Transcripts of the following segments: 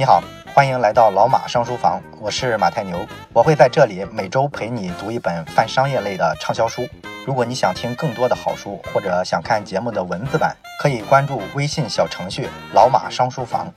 你好，欢迎来到老马商书房，我是马太牛，我会在这里每周陪你读一本泛商业类的畅销书。如果你想听更多的好书，或者想看节目的文字版，可以关注微信小程序“老马商书房”。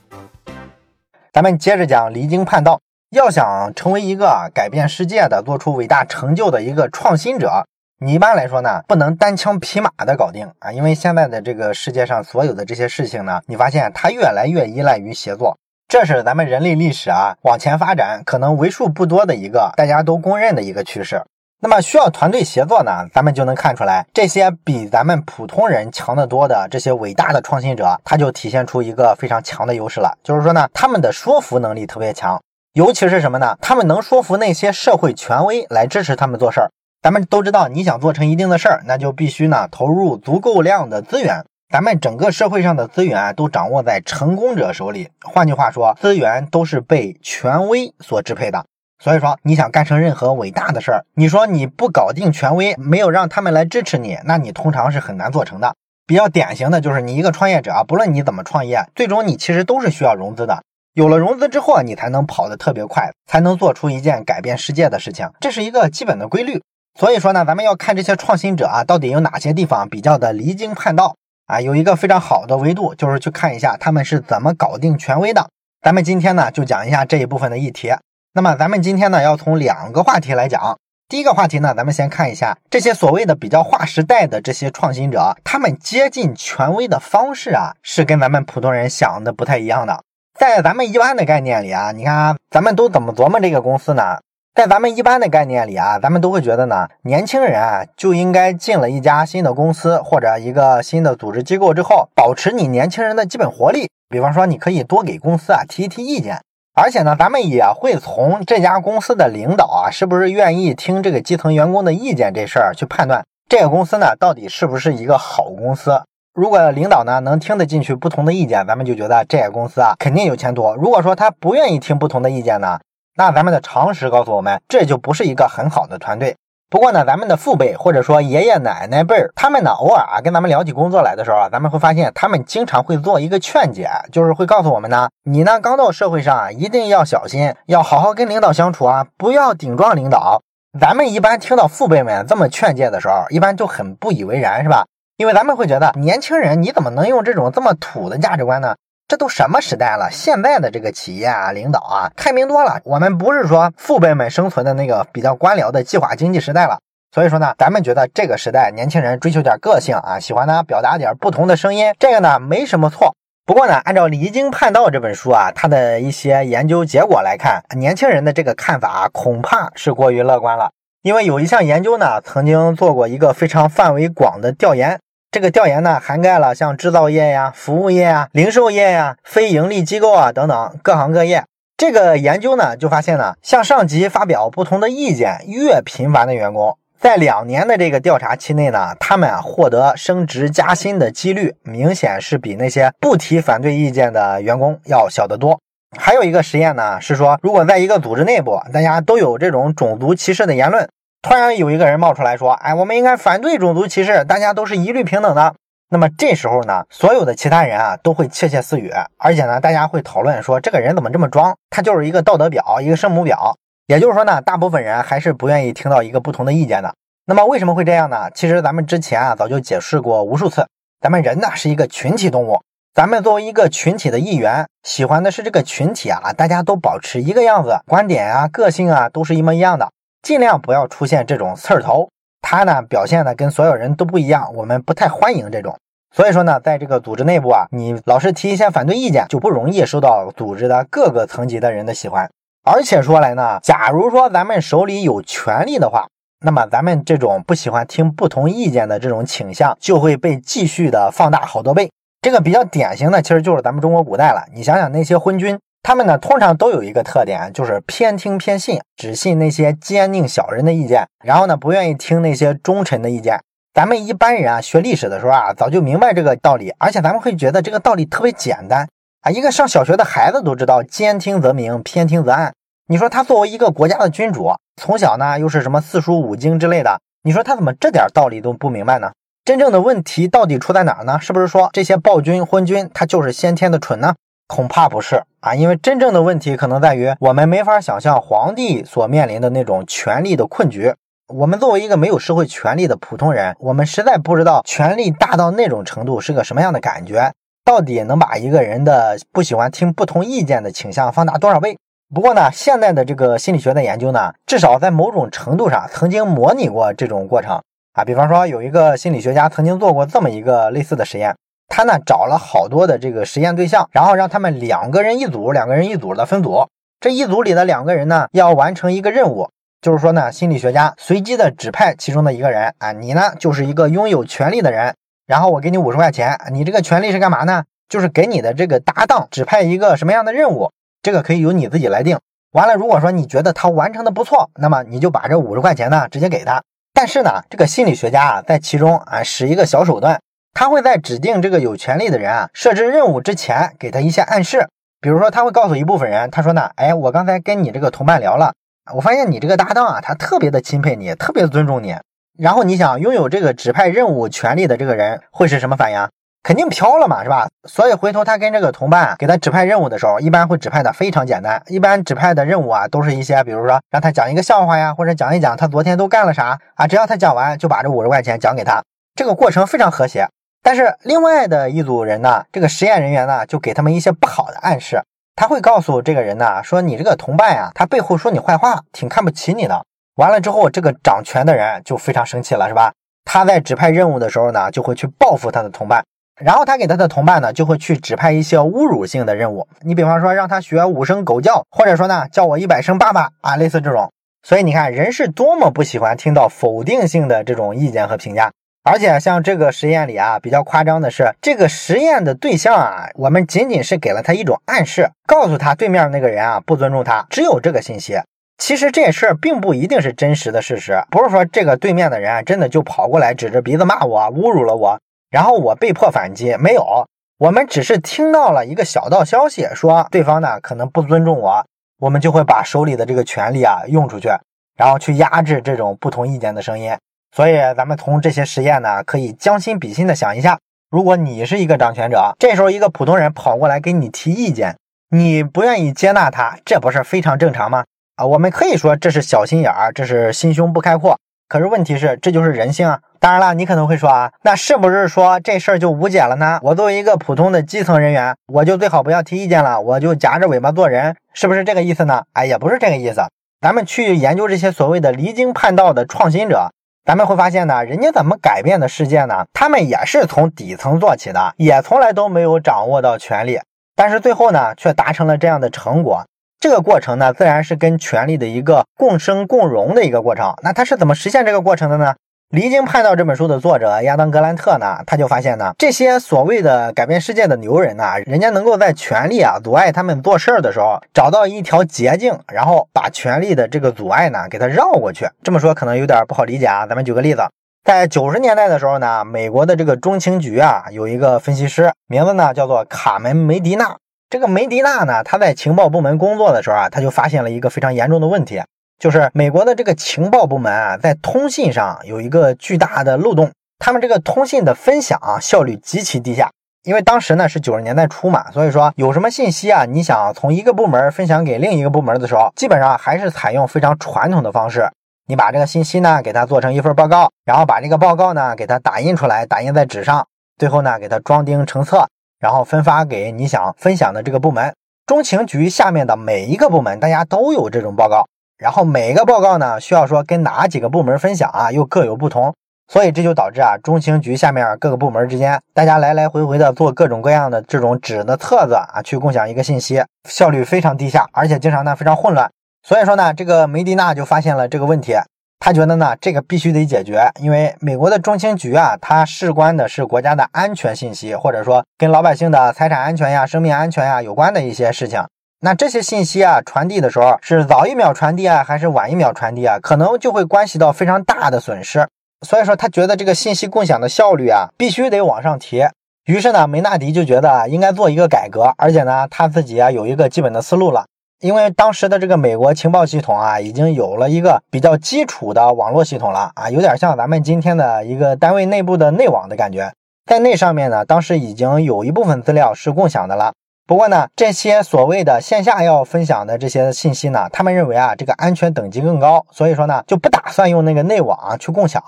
咱们接着讲离经叛道，要想成为一个改变世界的、做出伟大成就的一个创新者，你一般来说呢，不能单枪匹马的搞定啊，因为现在的这个世界上所有的这些事情呢，你发现它越来越依赖于协作。这是咱们人类历史啊往前发展可能为数不多的一个大家都公认的一个趋势。那么需要团队协作呢，咱们就能看出来，这些比咱们普通人强得多的这些伟大的创新者，他就体现出一个非常强的优势了，就是说呢，他们的说服能力特别强，尤其是什么呢？他们能说服那些社会权威来支持他们做事儿。咱们都知道，你想做成一定的事儿，那就必须呢投入足够量的资源。咱们整个社会上的资源啊都掌握在成功者手里，换句话说，资源都是被权威所支配的。所以说，你想干成任何伟大的事儿，你说你不搞定权威，没有让他们来支持你，那你通常是很难做成的。比较典型的就是你一个创业者啊，不论你怎么创业，最终你其实都是需要融资的。有了融资之后，你才能跑得特别快，才能做出一件改变世界的事情，这是一个基本的规律。所以说呢，咱们要看这些创新者啊，到底有哪些地方比较的离经叛道。啊，有一个非常好的维度，就是去看一下他们是怎么搞定权威的。咱们今天呢，就讲一下这一部分的议题。那么，咱们今天呢，要从两个话题来讲。第一个话题呢，咱们先看一下这些所谓的比较划时代的这些创新者，他们接近权威的方式啊，是跟咱们普通人想的不太一样的。在咱们一般的概念里啊，你看，啊咱们都怎么琢磨这个公司呢？在咱们一般的概念里啊，咱们都会觉得呢，年轻人啊就应该进了一家新的公司或者一个新的组织机构之后，保持你年轻人的基本活力。比方说，你可以多给公司啊提一提意见，而且呢，咱们也会从这家公司的领导啊是不是愿意听这个基层员工的意见这事儿去判断这个公司呢到底是不是一个好公司。如果领导呢能听得进去不同的意见，咱们就觉得这个公司啊肯定有前途。如果说他不愿意听不同的意见呢？那咱们的常识告诉我们，这就不是一个很好的团队。不过呢，咱们的父辈或者说爷爷奶奶辈儿，他们呢偶尔啊跟咱们聊起工作来的时候啊，咱们会发现他们经常会做一个劝解，就是会告诉我们呢，你呢刚到社会上啊，一定要小心，要好好跟领导相处啊，不要顶撞领导。咱们一般听到父辈们这么劝诫的时候，一般就很不以为然，是吧？因为咱们会觉得年轻人你怎么能用这种这么土的价值观呢？这都什么时代了？现在的这个企业啊，领导啊，开明多了。我们不是说父辈们生存的那个比较官僚的计划经济时代了。所以说呢，咱们觉得这个时代年轻人追求点个性啊，喜欢呢表达点不同的声音，这个呢没什么错。不过呢，按照《离经叛道》这本书啊，它的一些研究结果来看，年轻人的这个看法恐怕是过于乐观了。因为有一项研究呢，曾经做过一个非常范围广的调研。这个调研呢，涵盖了像制造业呀、服务业呀、零售业呀、非盈利机构啊等等各行各业。这个研究呢，就发现呢，向上级发表不同的意见越频繁的员工，在两年的这个调查期内呢，他们啊获得升职加薪的几率明显是比那些不提反对意见的员工要小得多。还有一个实验呢，是说如果在一个组织内部，大家都有这种种族歧视的言论。突然有一个人冒出来说：“哎，我们应该反对种族歧视，大家都是一律平等的。”那么这时候呢，所有的其他人啊都会窃窃私语，而且呢，大家会讨论说：“这个人怎么这么装？他就是一个道德表，一个圣母婊。”也就是说呢，大部分人还是不愿意听到一个不同的意见的。那么为什么会这样呢？其实咱们之前啊早就解释过无数次，咱们人呢是一个群体动物，咱们作为一个群体的一员，喜欢的是这个群体啊，大家都保持一个样子，观点啊、个性啊都是一模一样的。尽量不要出现这种刺儿头，他呢表现的跟所有人都不一样，我们不太欢迎这种。所以说呢，在这个组织内部啊，你老是提一些反对意见，就不容易受到组织的各个层级的人的喜欢。而且说来呢，假如说咱们手里有权力的话，那么咱们这种不喜欢听不同意见的这种倾向就会被继续的放大好多倍。这个比较典型的其实就是咱们中国古代了。你想想那些昏君。他们呢，通常都有一个特点，就是偏听偏信，只信那些奸佞小人的意见，然后呢，不愿意听那些忠臣的意见。咱们一般人啊，学历史的时候啊，早就明白这个道理，而且咱们会觉得这个道理特别简单啊，一个上小学的孩子都知道，兼听则明，偏听则暗。你说他作为一个国家的君主，从小呢又是什么四书五经之类的，你说他怎么这点道理都不明白呢？真正的问题到底出在哪儿呢？是不是说这些暴君昏君他就是先天的蠢呢？恐怕不是啊，因为真正的问题可能在于我们没法想象皇帝所面临的那种权力的困局。我们作为一个没有社会权力的普通人，我们实在不知道权力大到那种程度是个什么样的感觉，到底能把一个人的不喜欢听不同意见的倾向放大多少倍？不过呢，现在的这个心理学的研究呢，至少在某种程度上曾经模拟过这种过程啊。比方说，有一个心理学家曾经做过这么一个类似的实验。他呢找了好多的这个实验对象，然后让他们两个人一组，两个人一组的分组。这一组里的两个人呢要完成一个任务，就是说呢，心理学家随机的指派其中的一个人啊，你呢就是一个拥有权利的人，然后我给你五十块钱，你这个权利是干嘛呢？就是给你的这个搭档指派一个什么样的任务，这个可以由你自己来定。完了，如果说你觉得他完成的不错，那么你就把这五十块钱呢直接给他。但是呢，这个心理学家啊在其中啊使一个小手段。他会在指定这个有权利的人啊设置任务之前，给他一些暗示。比如说，他会告诉一部分人，他说呢，哎，我刚才跟你这个同伴聊了，我发现你这个搭档啊，他特别的钦佩你，特别尊重你。然后你想拥有这个指派任务权利的这个人会是什么反应？肯定飘了嘛，是吧？所以回头他跟这个同伴给他指派任务的时候，一般会指派的非常简单。一般指派的任务啊，都是一些，比如说让他讲一个笑话呀，或者讲一讲他昨天都干了啥啊。只要他讲完，就把这五十块钱讲给他。这个过程非常和谐。但是另外的一组人呢，这个实验人员呢，就给他们一些不好的暗示。他会告诉这个人呢，说你这个同伴呀，他背后说你坏话，挺看不起你的。完了之后，这个掌权的人就非常生气了，是吧？他在指派任务的时候呢，就会去报复他的同伴。然后他给他的同伴呢，就会去指派一些侮辱性的任务。你比方说让他学五声狗叫，或者说呢叫我一百声爸爸啊，类似这种。所以你看，人是多么不喜欢听到否定性的这种意见和评价。而且像这个实验里啊，比较夸张的是，这个实验的对象啊，我们仅仅是给了他一种暗示，告诉他对面那个人啊不尊重他，只有这个信息。其实这事儿并不一定是真实的事实，不是说这个对面的人啊真的就跑过来指着鼻子骂我，侮辱了我，然后我被迫反击。没有，我们只是听到了一个小道消息，说对方呢可能不尊重我，我们就会把手里的这个权利啊用出去，然后去压制这种不同意见的声音。所以，咱们从这些实验呢，可以将心比心的想一下，如果你是一个掌权者，这时候一个普通人跑过来给你提意见，你不愿意接纳他，这不是非常正常吗？啊，我们可以说这是小心眼儿，这是心胸不开阔。可是问题是，这就是人性啊。当然了，你可能会说啊，那是不是说这事儿就无解了呢？我作为一个普通的基层人员，我就最好不要提意见了，我就夹着尾巴做人，是不是这个意思呢？哎，也不是这个意思。咱们去研究这些所谓的离经叛道的创新者。咱们会发现呢，人家怎么改变的世界呢？他们也是从底层做起的，也从来都没有掌握到权力，但是最后呢，却达成了这样的成果。这个过程呢，自然是跟权力的一个共生共荣的一个过程。那他是怎么实现这个过程的呢？《离经叛道》这本书的作者亚当·格兰特呢，他就发现呢，这些所谓的改变世界的牛人呢，人家能够在权力啊阻碍他们做事儿的时候，找到一条捷径，然后把权力的这个阻碍呢给他绕过去。这么说可能有点不好理解啊，咱们举个例子，在九十年代的时候呢，美国的这个中情局啊有一个分析师，名字呢叫做卡门·梅迪纳。这个梅迪纳呢，他在情报部门工作的时候啊，他就发现了一个非常严重的问题。就是美国的这个情报部门啊，在通信上有一个巨大的漏洞，他们这个通信的分享效率极其低下。因为当时呢是九十年代初嘛，所以说有什么信息啊，你想从一个部门分享给另一个部门的时候，基本上还是采用非常传统的方式。你把这个信息呢给它做成一份报告，然后把这个报告呢给它打印出来，打印在纸上，最后呢给它装订成册，然后分发给你想分享的这个部门。中情局下面的每一个部门，大家都有这种报告。然后每个报告呢，需要说跟哪几个部门分享啊，又各有不同，所以这就导致啊，中情局下面各个部门之间，大家来来回回的做各种各样的这种纸的册子啊，去共享一个信息，效率非常低下，而且经常呢非常混乱。所以说呢，这个梅迪纳就发现了这个问题，他觉得呢这个必须得解决，因为美国的中情局啊，它事关的是国家的安全信息，或者说跟老百姓的财产安全呀、生命安全呀有关的一些事情。那这些信息啊，传递的时候是早一秒传递啊，还是晚一秒传递啊？可能就会关系到非常大的损失。所以说，他觉得这个信息共享的效率啊，必须得往上提。于是呢，梅纳迪就觉得应该做一个改革，而且呢，他自己啊有一个基本的思路了。因为当时的这个美国情报系统啊，已经有了一个比较基础的网络系统了啊，有点像咱们今天的一个单位内部的内网的感觉。在那上面呢，当时已经有一部分资料是共享的了。不过呢，这些所谓的线下要分享的这些信息呢，他们认为啊，这个安全等级更高，所以说呢，就不打算用那个内网去共享，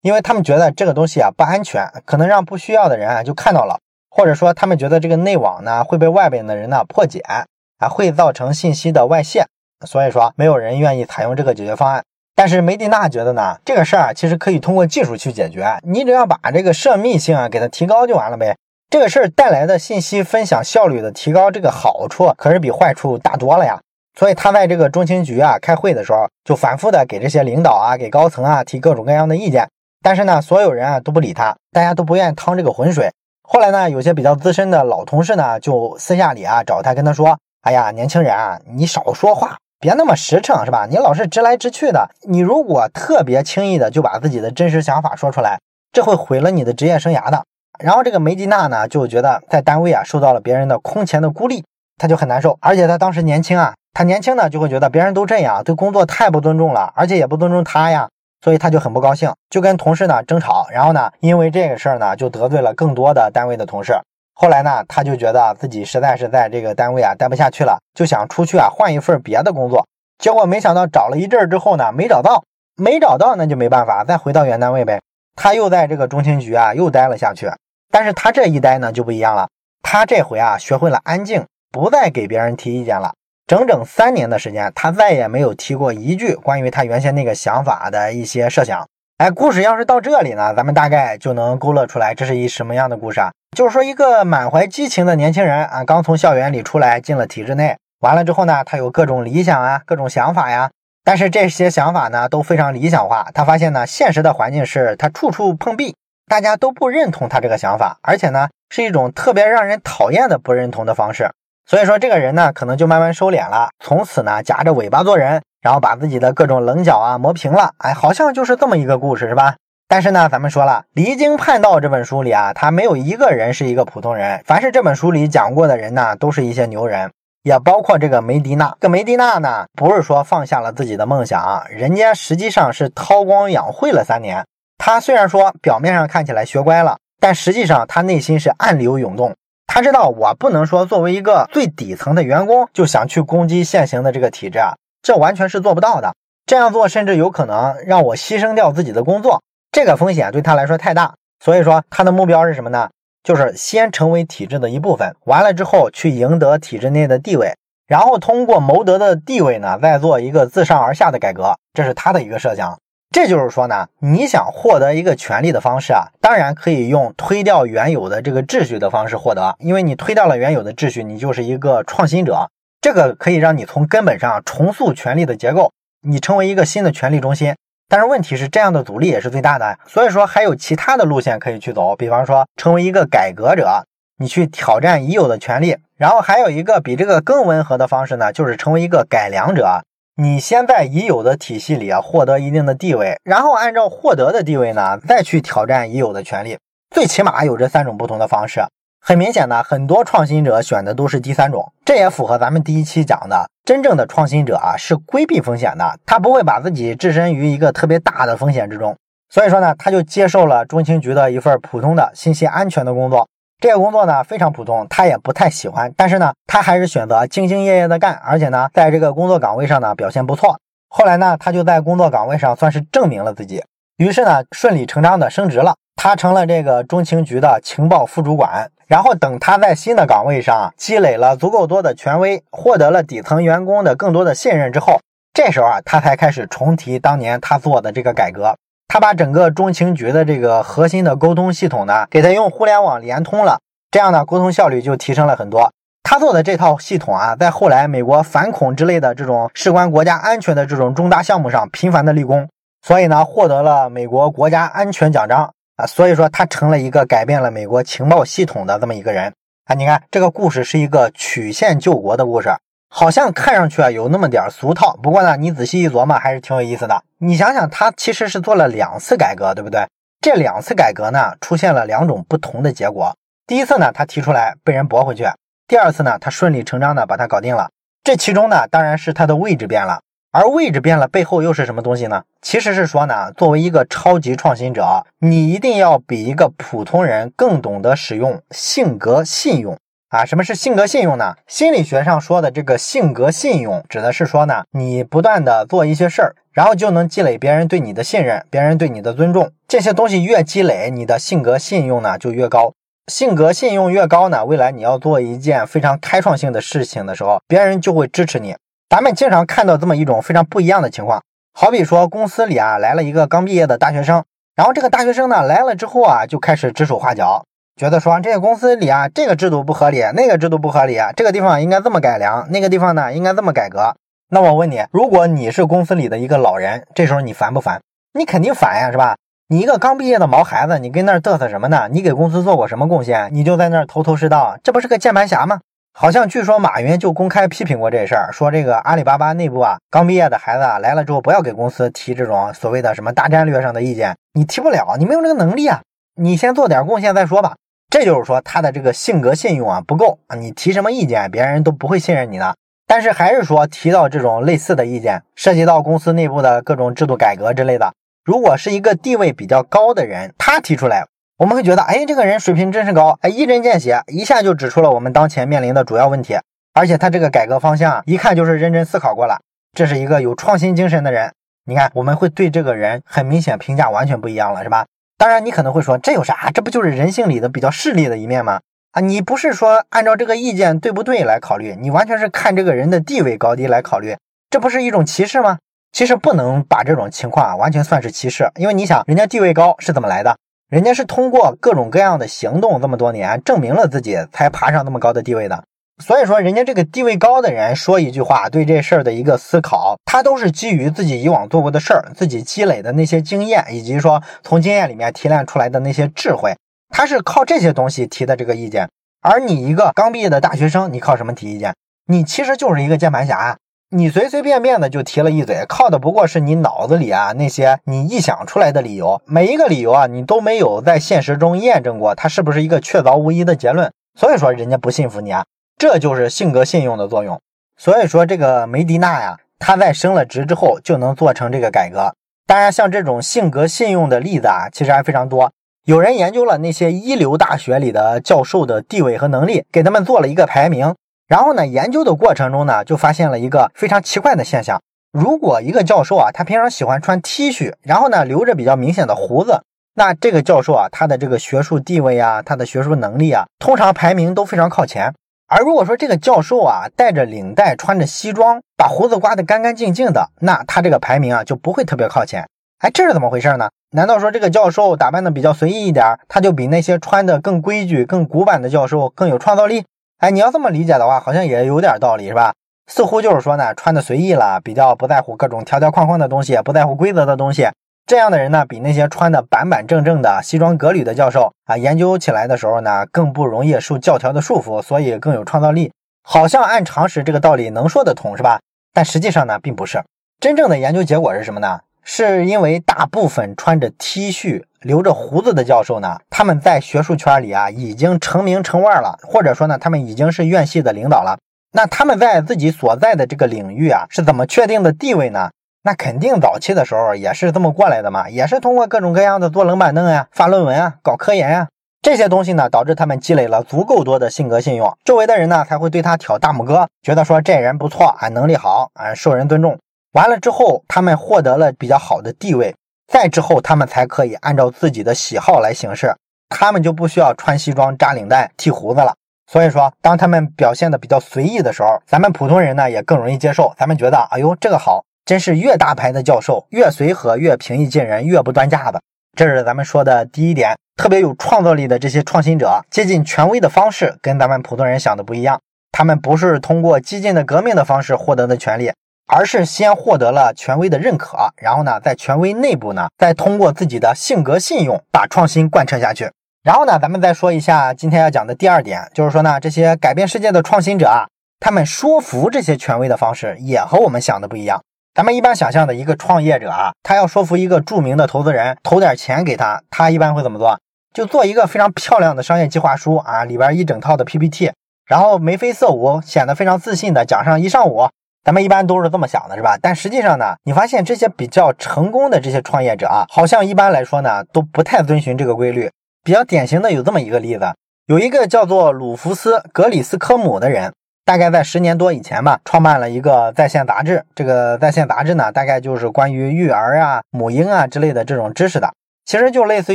因为他们觉得这个东西啊不安全，可能让不需要的人啊就看到了，或者说他们觉得这个内网呢会被外边的人呢破解啊，会造成信息的外泄，所以说没有人愿意采用这个解决方案。但是梅迪娜觉得呢，这个事儿其实可以通过技术去解决，你只要把这个涉密性啊给它提高就完了呗。这个事儿带来的信息分享效率的提高，这个好处可是比坏处大多了呀。所以他在这个中情局啊开会的时候，就反复的给这些领导啊、给高层啊提各种各样的意见。但是呢，所有人啊都不理他，大家都不愿意趟这个浑水。后来呢，有些比较资深的老同事呢，就私下里啊找他跟他说：“哎呀，年轻人啊，你少说话。”别那么实诚是吧？你老是直来直去的。你如果特别轻易的就把自己的真实想法说出来，这会毁了你的职业生涯的。然后这个梅吉娜呢，就觉得在单位啊受到了别人的空前的孤立，他就很难受。而且他当时年轻啊，他年轻呢就会觉得别人都这样，对工作太不尊重了，而且也不尊重他呀，所以他就很不高兴，就跟同事呢争吵。然后呢，因为这个事儿呢，就得罪了更多的单位的同事。后来呢，他就觉得自己实在是在这个单位啊待不下去了，就想出去啊换一份别的工作。结果没想到找了一阵之后呢，没找到，没找到那就没办法，再回到原单位呗。他又在这个中情局啊又待了下去。但是他这一待呢就不一样了，他这回啊学会了安静，不再给别人提意见了。整整三年的时间，他再也没有提过一句关于他原先那个想法的一些设想。哎，故事要是到这里呢，咱们大概就能勾勒出来这是一什么样的故事啊？就是说，一个满怀激情的年轻人啊，刚从校园里出来，进了体制内，完了之后呢，他有各种理想啊，各种想法呀。但是这些想法呢，都非常理想化。他发现呢，现实的环境是他处处碰壁，大家都不认同他这个想法，而且呢，是一种特别让人讨厌的不认同的方式。所以说，这个人呢，可能就慢慢收敛了，从此呢，夹着尾巴做人。然后把自己的各种棱角啊磨平了，哎，好像就是这么一个故事，是吧？但是呢，咱们说了，《离经叛道》这本书里啊，他没有一个人是一个普通人，凡是这本书里讲过的人呢，都是一些牛人，也包括这个梅迪娜。这梅迪娜呢，不是说放下了自己的梦想，人家实际上是韬光养晦了三年。他虽然说表面上看起来学乖了，但实际上他内心是暗流涌动。他知道，我不能说作为一个最底层的员工就想去攻击现行的这个体制啊。这完全是做不到的。这样做甚至有可能让我牺牲掉自己的工作，这个风险对他来说太大。所以说，他的目标是什么呢？就是先成为体制的一部分，完了之后去赢得体制内的地位，然后通过谋得的地位呢，再做一个自上而下的改革。这是他的一个设想。这就是说呢，你想获得一个权利的方式啊，当然可以用推掉原有的这个秩序的方式获得，因为你推掉了原有的秩序，你就是一个创新者。这个可以让你从根本上重塑权力的结构，你成为一个新的权力中心。但是问题是，这样的阻力也是最大的。所以说，还有其他的路线可以去走，比方说成为一个改革者，你去挑战已有的权利。然后还有一个比这个更温和的方式呢，就是成为一个改良者。你先在已有的体系里啊获得一定的地位，然后按照获得的地位呢，再去挑战已有的权利。最起码有这三种不同的方式。很明显呢，很多创新者选的都是第三种，这也符合咱们第一期讲的，真正的创新者啊是规避风险的，他不会把自己置身于一个特别大的风险之中。所以说呢，他就接受了中情局的一份普通的信息安全的工作。这个工作呢非常普通，他也不太喜欢，但是呢，他还是选择兢兢业业的干，而且呢，在这个工作岗位上呢表现不错。后来呢，他就在工作岗位上算是证明了自己，于是呢，顺理成章的升职了。他成了这个中情局的情报副主管，然后等他在新的岗位上积累了足够多的权威，获得了底层员工的更多的信任之后，这时候啊，他才开始重提当年他做的这个改革。他把整个中情局的这个核心的沟通系统呢，给他用互联网连通了，这样呢，沟通效率就提升了很多。他做的这套系统啊，在后来美国反恐之类的这种事关国家安全的这种重大项目上频繁的立功，所以呢，获得了美国国家安全奖章。啊，所以说他成了一个改变了美国情报系统的这么一个人啊！你看这个故事是一个曲线救国的故事，好像看上去啊有那么点俗套，不过呢，你仔细一琢磨还是挺有意思的。你想想，他其实是做了两次改革，对不对？这两次改革呢，出现了两种不同的结果。第一次呢，他提出来被人驳回去；第二次呢，他顺理成章的把它搞定了。这其中呢，当然是他的位置变了。而位置变了，背后又是什么东西呢？其实是说呢，作为一个超级创新者，你一定要比一个普通人更懂得使用性格信用。啊，什么是性格信用呢？心理学上说的这个性格信用，指的是说呢，你不断的做一些事儿，然后就能积累别人对你的信任，别人对你的尊重。这些东西越积累，你的性格信用呢就越高。性格信用越高呢，未来你要做一件非常开创性的事情的时候，别人就会支持你。咱们经常看到这么一种非常不一样的情况，好比说公司里啊来了一个刚毕业的大学生，然后这个大学生呢来了之后啊，就开始指手画脚。觉得说这个公司里啊，这个制度不合理，那个制度不合理，这个地方应该这么改良，那个地方呢应该这么改革。那我问你，如果你是公司里的一个老人，这时候你烦不烦？你肯定烦呀，是吧？你一个刚毕业的毛孩子，你跟那儿嘚瑟什么呢？你给公司做过什么贡献？你就在那儿头头是道，这不是个键盘侠吗？好像据说马云就公开批评过这事儿，说这个阿里巴巴内部啊，刚毕业的孩子啊来了之后，不要给公司提这种所谓的什么大战略上的意见，你提不了，你没有这个能力啊，你先做点贡献再说吧。这就是说，他的这个性格信用啊不够啊，你提什么意见，别人都不会信任你的。但是还是说，提到这种类似的意见，涉及到公司内部的各种制度改革之类的，如果是一个地位比较高的人，他提出来，我们会觉得，哎，这个人水平真是高，哎，一针见血，一下就指出了我们当前面临的主要问题，而且他这个改革方向一看就是认真思考过了，这是一个有创新精神的人。你看，我们会对这个人很明显评价完全不一样了，是吧？当然，你可能会说，这有啥？这不就是人性里的比较势利的一面吗？啊，你不是说按照这个意见对不对来考虑，你完全是看这个人的地位高低来考虑，这不是一种歧视吗？其实不能把这种情况啊完全算是歧视，因为你想，人家地位高是怎么来的？人家是通过各种各样的行动，这么多年证明了自己，才爬上那么高的地位的。所以说，人家这个地位高的人说一句话，对这事儿的一个思考，他都是基于自己以往做过的事儿，自己积累的那些经验，以及说从经验里面提炼出来的那些智慧，他是靠这些东西提的这个意见。而你一个刚毕业的大学生，你靠什么提意见？你其实就是一个键盘侠，你随随便便的就提了一嘴，靠的不过是你脑子里啊那些你臆想出来的理由，每一个理由啊你都没有在现实中验证过，它是不是一个确凿无疑的结论，所以说人家不信服你啊。这就是性格信用的作用，所以说这个梅迪娜呀，他在升了职之后就能做成这个改革。当然，像这种性格信用的例子啊，其实还非常多。有人研究了那些一流大学里的教授的地位和能力，给他们做了一个排名。然后呢，研究的过程中呢，就发现了一个非常奇怪的现象：如果一个教授啊，他平常喜欢穿 T 恤，然后呢，留着比较明显的胡子，那这个教授啊，他的这个学术地位啊，他的学术能力啊，通常排名都非常靠前。而如果说这个教授啊带着领带穿着西装，把胡子刮得干干净净的，那他这个排名啊就不会特别靠前。哎，这是怎么回事呢？难道说这个教授打扮的比较随意一点，他就比那些穿的更规矩、更古板的教授更有创造力？哎，你要这么理解的话，好像也有点道理，是吧？似乎就是说呢，穿的随意了，比较不在乎各种条条框框的东西，不在乎规则的东西。这样的人呢，比那些穿的板板正正的西装革履的教授啊，研究起来的时候呢，更不容易受教条的束缚，所以更有创造力。好像按常识这个道理能说得通，是吧？但实际上呢，并不是。真正的研究结果是什么呢？是因为大部分穿着 T 恤、留着胡子的教授呢，他们在学术圈里啊，已经成名成腕了，或者说呢，他们已经是院系的领导了。那他们在自己所在的这个领域啊，是怎么确定的地位呢？那肯定早期的时候也是这么过来的嘛，也是通过各种各样的坐冷板凳呀、发论文啊、搞科研呀这些东西呢，导致他们积累了足够多的性格信用，周围的人呢才会对他挑大拇哥，觉得说这人不错啊，能力好啊，受人尊重。完了之后，他们获得了比较好的地位，再之后他们才可以按照自己的喜好来行事，他们就不需要穿西装、扎领带、剃胡子了。所以说，当他们表现的比较随意的时候，咱们普通人呢也更容易接受，咱们觉得，哎呦，这个好。真是越大牌的教授越随和，越平易近人，越不端架子。这是咱们说的第一点，特别有创造力的这些创新者，接近权威的方式跟咱们普通人想的不一样。他们不是通过激进的革命的方式获得的权利，而是先获得了权威的认可，然后呢，在权威内部呢，再通过自己的性格信用把创新贯彻下去。然后呢，咱们再说一下今天要讲的第二点，就是说呢，这些改变世界的创新者啊，他们说服这些权威的方式也和我们想的不一样。咱们一般想象的一个创业者啊，他要说服一个著名的投资人投点钱给他，他一般会怎么做？就做一个非常漂亮的商业计划书啊，里边一整套的 PPT，然后眉飞色舞，显得非常自信的讲上一上午。咱们一般都是这么想的，是吧？但实际上呢，你发现这些比较成功的这些创业者啊，好像一般来说呢，都不太遵循这个规律。比较典型的有这么一个例子，有一个叫做鲁弗斯·格里斯科姆的人，大概在十年多以前吧，创办了一个在线杂志。这个在线杂志呢，大概就是关于育儿啊、母婴啊之类的这种知识的，其实就类似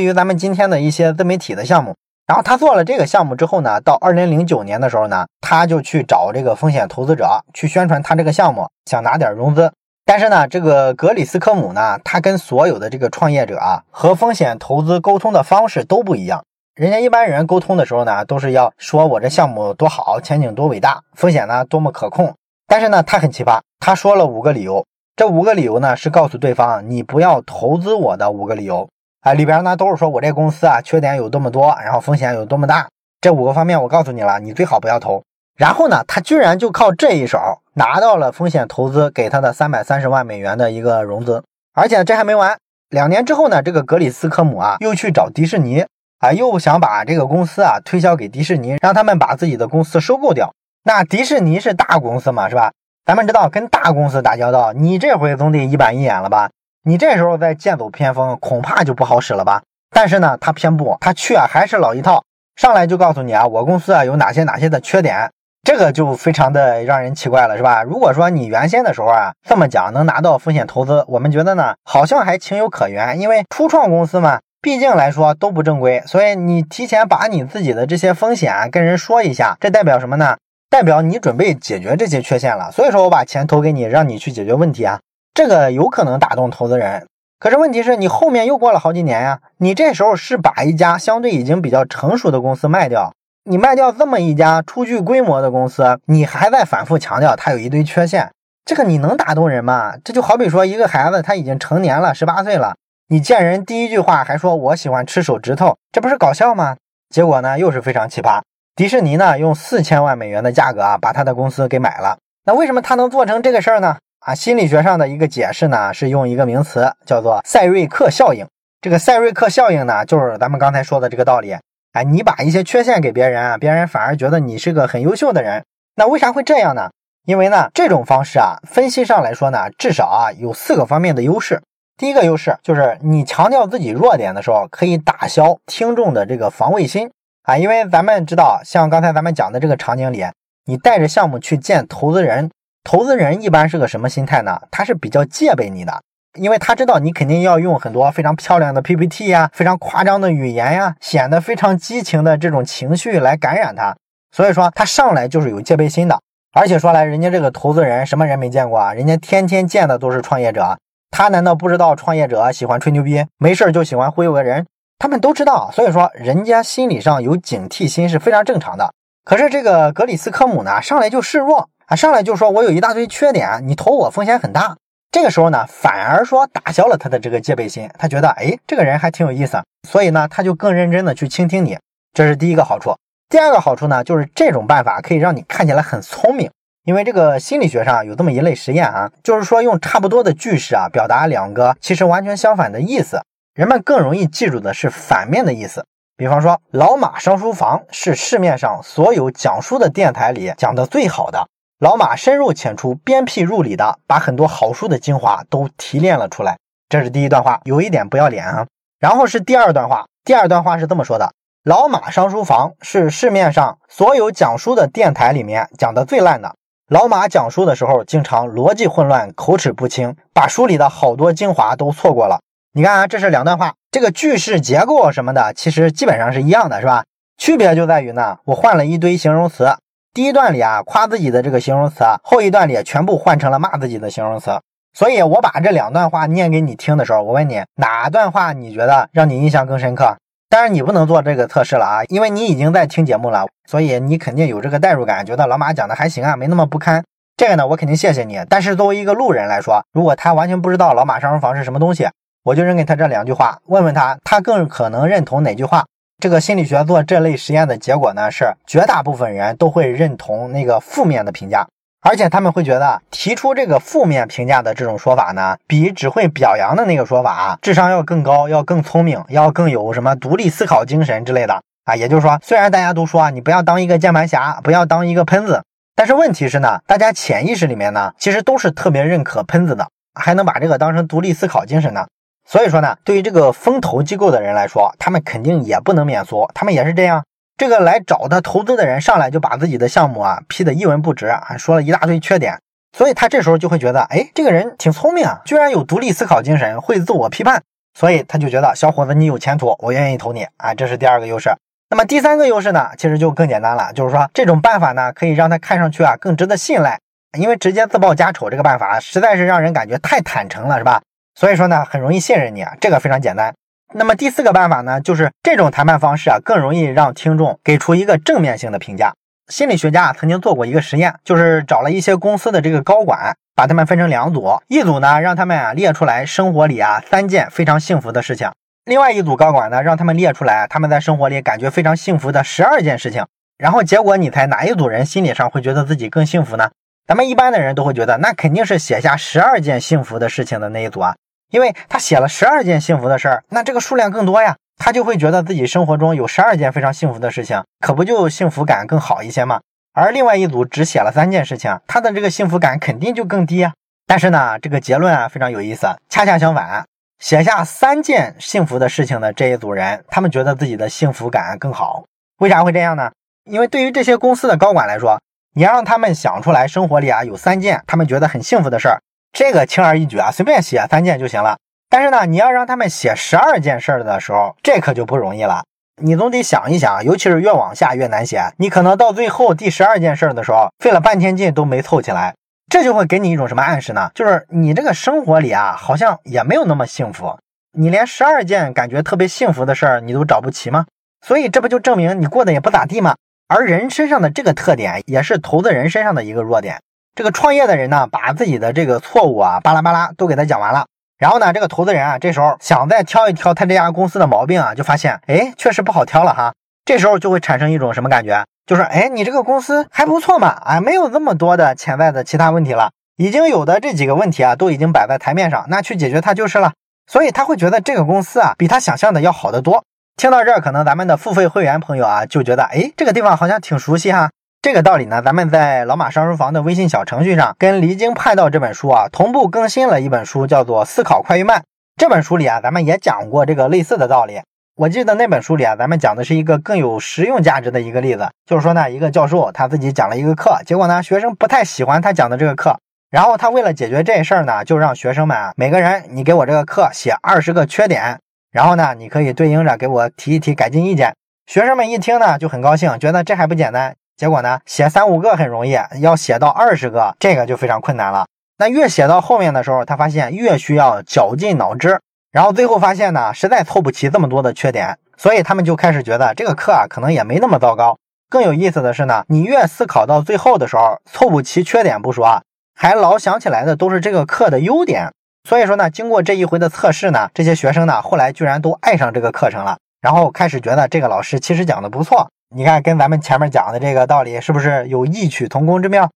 于咱们今天的一些自媒体的项目。然后他做了这个项目之后呢，到二零零九年的时候呢，他就去找这个风险投资者去宣传他这个项目，想拿点融资。但是呢，这个格里斯科姆呢，他跟所有的这个创业者啊和风险投资沟通的方式都不一样。人家一般人沟通的时候呢，都是要说我这项目多好，前景多伟大，风险呢多么可控。但是呢，他很奇葩，他说了五个理由，这五个理由呢是告诉对方你不要投资我的五个理由啊。里边呢都是说我这公司啊缺点有多么多，然后风险有多么大，这五个方面我告诉你了，你最好不要投。然后呢，他居然就靠这一手拿到了风险投资给他的三百三十万美元的一个融资，而且这还没完，两年之后呢，这个格里斯科姆啊又去找迪士尼。啊，又想把这个公司啊推销给迪士尼，让他们把自己的公司收购掉。那迪士尼是大公司嘛，是吧？咱们知道跟大公司打交道，你这回总得一板一眼了吧？你这时候再剑走偏锋，恐怕就不好使了吧？但是呢，他偏不，他去啊还是老一套，上来就告诉你啊，我公司啊有哪些哪些的缺点，这个就非常的让人奇怪了，是吧？如果说你原先的时候啊这么讲，能拿到风险投资，我们觉得呢好像还情有可原，因为初创公司嘛。毕竟来说都不正规，所以你提前把你自己的这些风险跟人说一下，这代表什么呢？代表你准备解决这些缺陷了。所以说我把钱投给你，让你去解决问题啊，这个有可能打动投资人。可是问题是你后面又过了好几年呀，你这时候是把一家相对已经比较成熟的公司卖掉，你卖掉这么一家初具规模的公司，你还在反复强调它有一堆缺陷，这个你能打动人吗？这就好比说一个孩子他已经成年了，十八岁了。你见人第一句话还说我喜欢吃手指头，这不是搞笑吗？结果呢又是非常奇葩。迪士尼呢用四千万美元的价格啊把他的公司给买了。那为什么他能做成这个事儿呢？啊，心理学上的一个解释呢是用一个名词叫做赛瑞克效应。这个赛瑞克效应呢就是咱们刚才说的这个道理。哎，你把一些缺陷给别人啊，别人反而觉得你是个很优秀的人。那为啥会这样呢？因为呢这种方式啊，分析上来说呢，至少啊有四个方面的优势。第一个优势就是你强调自己弱点的时候，可以打消听众的这个防卫心啊，因为咱们知道，像刚才咱们讲的这个场景里，你带着项目去见投资人，投资人一般是个什么心态呢？他是比较戒备你的，因为他知道你肯定要用很多非常漂亮的 PPT 呀，非常夸张的语言呀，显得非常激情的这种情绪来感染他，所以说他上来就是有戒备心的。而且说来，人家这个投资人什么人没见过啊？人家天天见的都是创业者。他难道不知道创业者喜欢吹牛逼，没事就喜欢忽悠个人？他们都知道，所以说人家心理上有警惕心是非常正常的。可是这个格里斯科姆呢，上来就示弱啊，上来就说我有一大堆缺点，你投我风险很大。这个时候呢，反而说打消了他的这个戒备心，他觉得哎，这个人还挺有意思，所以呢，他就更认真的去倾听你，这是第一个好处。第二个好处呢，就是这种办法可以让你看起来很聪明。因为这个心理学上有这么一类实验啊，就是说用差不多的句式啊表达两个其实完全相反的意思，人们更容易记住的是反面的意思。比方说，老马上书房是市面上所有讲书的电台里讲的最好的。老马深入浅出、鞭辟入里的把很多好书的精华都提炼了出来。这是第一段话，有一点不要脸啊。然后是第二段话，第二段话是这么说的：老马上书房是市面上所有讲书的电台里面讲的最烂的。老马讲书的时候，经常逻辑混乱、口齿不清，把书里的好多精华都错过了。你看啊，这是两段话，这个句式结构什么的，其实基本上是一样的，是吧？区别就在于呢，我换了一堆形容词。第一段里啊，夸自己的这个形容词，后一段里全部换成了骂自己的形容词。所以，我把这两段话念给你听的时候，我问你，哪段话你觉得让你印象更深刻？当然，你不能做这个测试了啊，因为你已经在听节目了，所以你肯定有这个代入感，觉得老马讲的还行啊，没那么不堪。这个呢，我肯定谢谢你。但是作为一个路人来说，如果他完全不知道老马上书房是什么东西，我就扔给他这两句话，问问他，他更可能认同哪句话？这个心理学做这类实验的结果呢，是绝大部分人都会认同那个负面的评价。而且他们会觉得提出这个负面评价的这种说法呢，比只会表扬的那个说法啊智商要更高，要更聪明，要更有什么独立思考精神之类的啊。也就是说，虽然大家都说啊，你不要当一个键盘侠，不要当一个喷子，但是问题是呢，大家潜意识里面呢，其实都是特别认可喷子的，还能把这个当成独立思考精神呢。所以说呢，对于这个风投机构的人来说，他们肯定也不能免俗，他们也是这样。这个来找他投资的人上来就把自己的项目啊批的一文不值，还说了一大堆缺点，所以他这时候就会觉得，哎，这个人挺聪明啊，居然有独立思考精神，会自我批判，所以他就觉得小伙子你有前途，我愿意投你啊，这是第二个优势。那么第三个优势呢，其实就更简单了，就是说这种办法呢可以让他看上去啊更值得信赖，因为直接自报家丑这个办法实在是让人感觉太坦诚了，是吧？所以说呢很容易信任你啊，这个非常简单。那么第四个办法呢，就是这种谈判方式啊，更容易让听众给出一个正面性的评价。心理学家曾经做过一个实验，就是找了一些公司的这个高管，把他们分成两组，一组呢让他们啊列出来生活里啊三件非常幸福的事情，另外一组高管呢让他们列出来他们在生活里感觉非常幸福的十二件事情。然后结果你猜哪一组人心理上会觉得自己更幸福呢？咱们一般的人都会觉得，那肯定是写下十二件幸福的事情的那一组啊。因为他写了十二件幸福的事儿，那这个数量更多呀，他就会觉得自己生活中有十二件非常幸福的事情，可不就幸福感更好一些吗？而另外一组只写了三件事情，他的这个幸福感肯定就更低啊。但是呢，这个结论啊非常有意思，恰恰相反，写下三件幸福的事情的这一组人，他们觉得自己的幸福感更好。为啥会这样呢？因为对于这些公司的高管来说，你让他们想出来生活里啊有三件他们觉得很幸福的事儿。这个轻而易举啊，随便写三件就行了。但是呢，你要让他们写十二件事儿的时候，这可就不容易了。你总得想一想，尤其是越往下越难写。你可能到最后第十二件事的时候，费了半天劲都没凑起来。这就会给你一种什么暗示呢？就是你这个生活里啊，好像也没有那么幸福。你连十二件感觉特别幸福的事儿你都找不齐吗？所以这不就证明你过得也不咋地吗？而人身上的这个特点，也是投资人身上的一个弱点。这个创业的人呢，把自己的这个错误啊，巴拉巴拉都给他讲完了。然后呢，这个投资人啊，这时候想再挑一挑他这家公司的毛病啊，就发现，哎，确实不好挑了哈。这时候就会产生一种什么感觉？就是，哎，你这个公司还不错嘛，啊，没有这么多的潜在的其他问题了，已经有的这几个问题啊，都已经摆在台面上，那去解决它就是了。所以他会觉得这个公司啊，比他想象的要好得多。听到这儿，可能咱们的付费会员朋友啊，就觉得，哎，这个地方好像挺熟悉哈。这个道理呢，咱们在老马上书房的微信小程序上，跟《离经叛道》这本书啊同步更新了一本书，叫做《思考快与慢》。这本书里啊，咱们也讲过这个类似的道理。我记得那本书里啊，咱们讲的是一个更有实用价值的一个例子，就是说呢，一个教授他自己讲了一个课，结果呢，学生不太喜欢他讲的这个课，然后他为了解决这事儿呢，就让学生们啊，每个人你给我这个课写二十个缺点，然后呢，你可以对应着给我提一提改进意见。学生们一听呢，就很高兴，觉得这还不简单。结果呢，写三五个很容易，要写到二十个，这个就非常困难了。那越写到后面的时候，他发现越需要绞尽脑汁，然后最后发现呢，实在凑不齐这么多的缺点，所以他们就开始觉得这个课啊，可能也没那么糟糕。更有意思的是呢，你越思考到最后的时候，凑不齐缺点不说，还老想起来的都是这个课的优点。所以说呢，经过这一回的测试呢，这些学生呢，后来居然都爱上这个课程了，然后开始觉得这个老师其实讲的不错。你看，跟咱们前面讲的这个道理是不是有异曲同工之妙？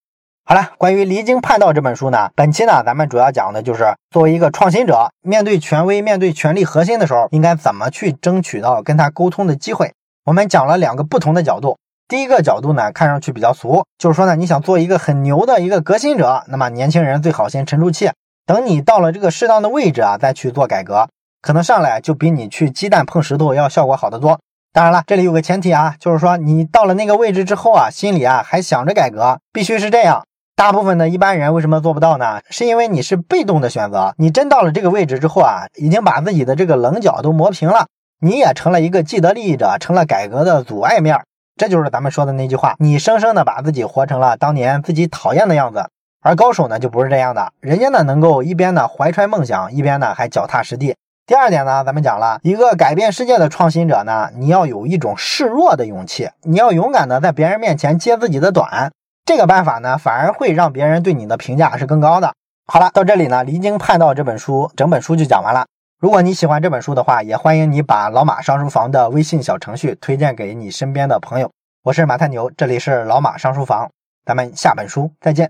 好了，关于《离经叛道》这本书呢，本期呢，咱们主要讲的就是作为一个创新者，面对权威、面对权力核心的时候，应该怎么去争取到跟他沟通的机会。我们讲了两个不同的角度。第一个角度呢，看上去比较俗，就是说呢，你想做一个很牛的一个革新者，那么年轻人最好先沉住气，等你到了这个适当的位置啊，再去做改革，可能上来就比你去鸡蛋碰石头要效果好得多。当然了，这里有个前提啊，就是说你到了那个位置之后啊，心里啊还想着改革，必须是这样。大部分的一般人为什么做不到呢？是因为你是被动的选择。你真到了这个位置之后啊，已经把自己的这个棱角都磨平了，你也成了一个既得利益者，成了改革的阻碍面。这就是咱们说的那句话，你生生的把自己活成了当年自己讨厌的样子。而高手呢就不是这样的，人家呢能够一边呢怀揣梦想，一边呢还脚踏实地。第二点呢，咱们讲了一个改变世界的创新者呢，你要有一种示弱的勇气，你要勇敢的在别人面前揭自己的短。这个办法呢，反而会让别人对你的评价是更高的。好了，到这里呢，《离经叛道》这本书整本书就讲完了。如果你喜欢这本书的话，也欢迎你把老马上书房的微信小程序推荐给你身边的朋友。我是马太牛，这里是老马上书房，咱们下本书再见。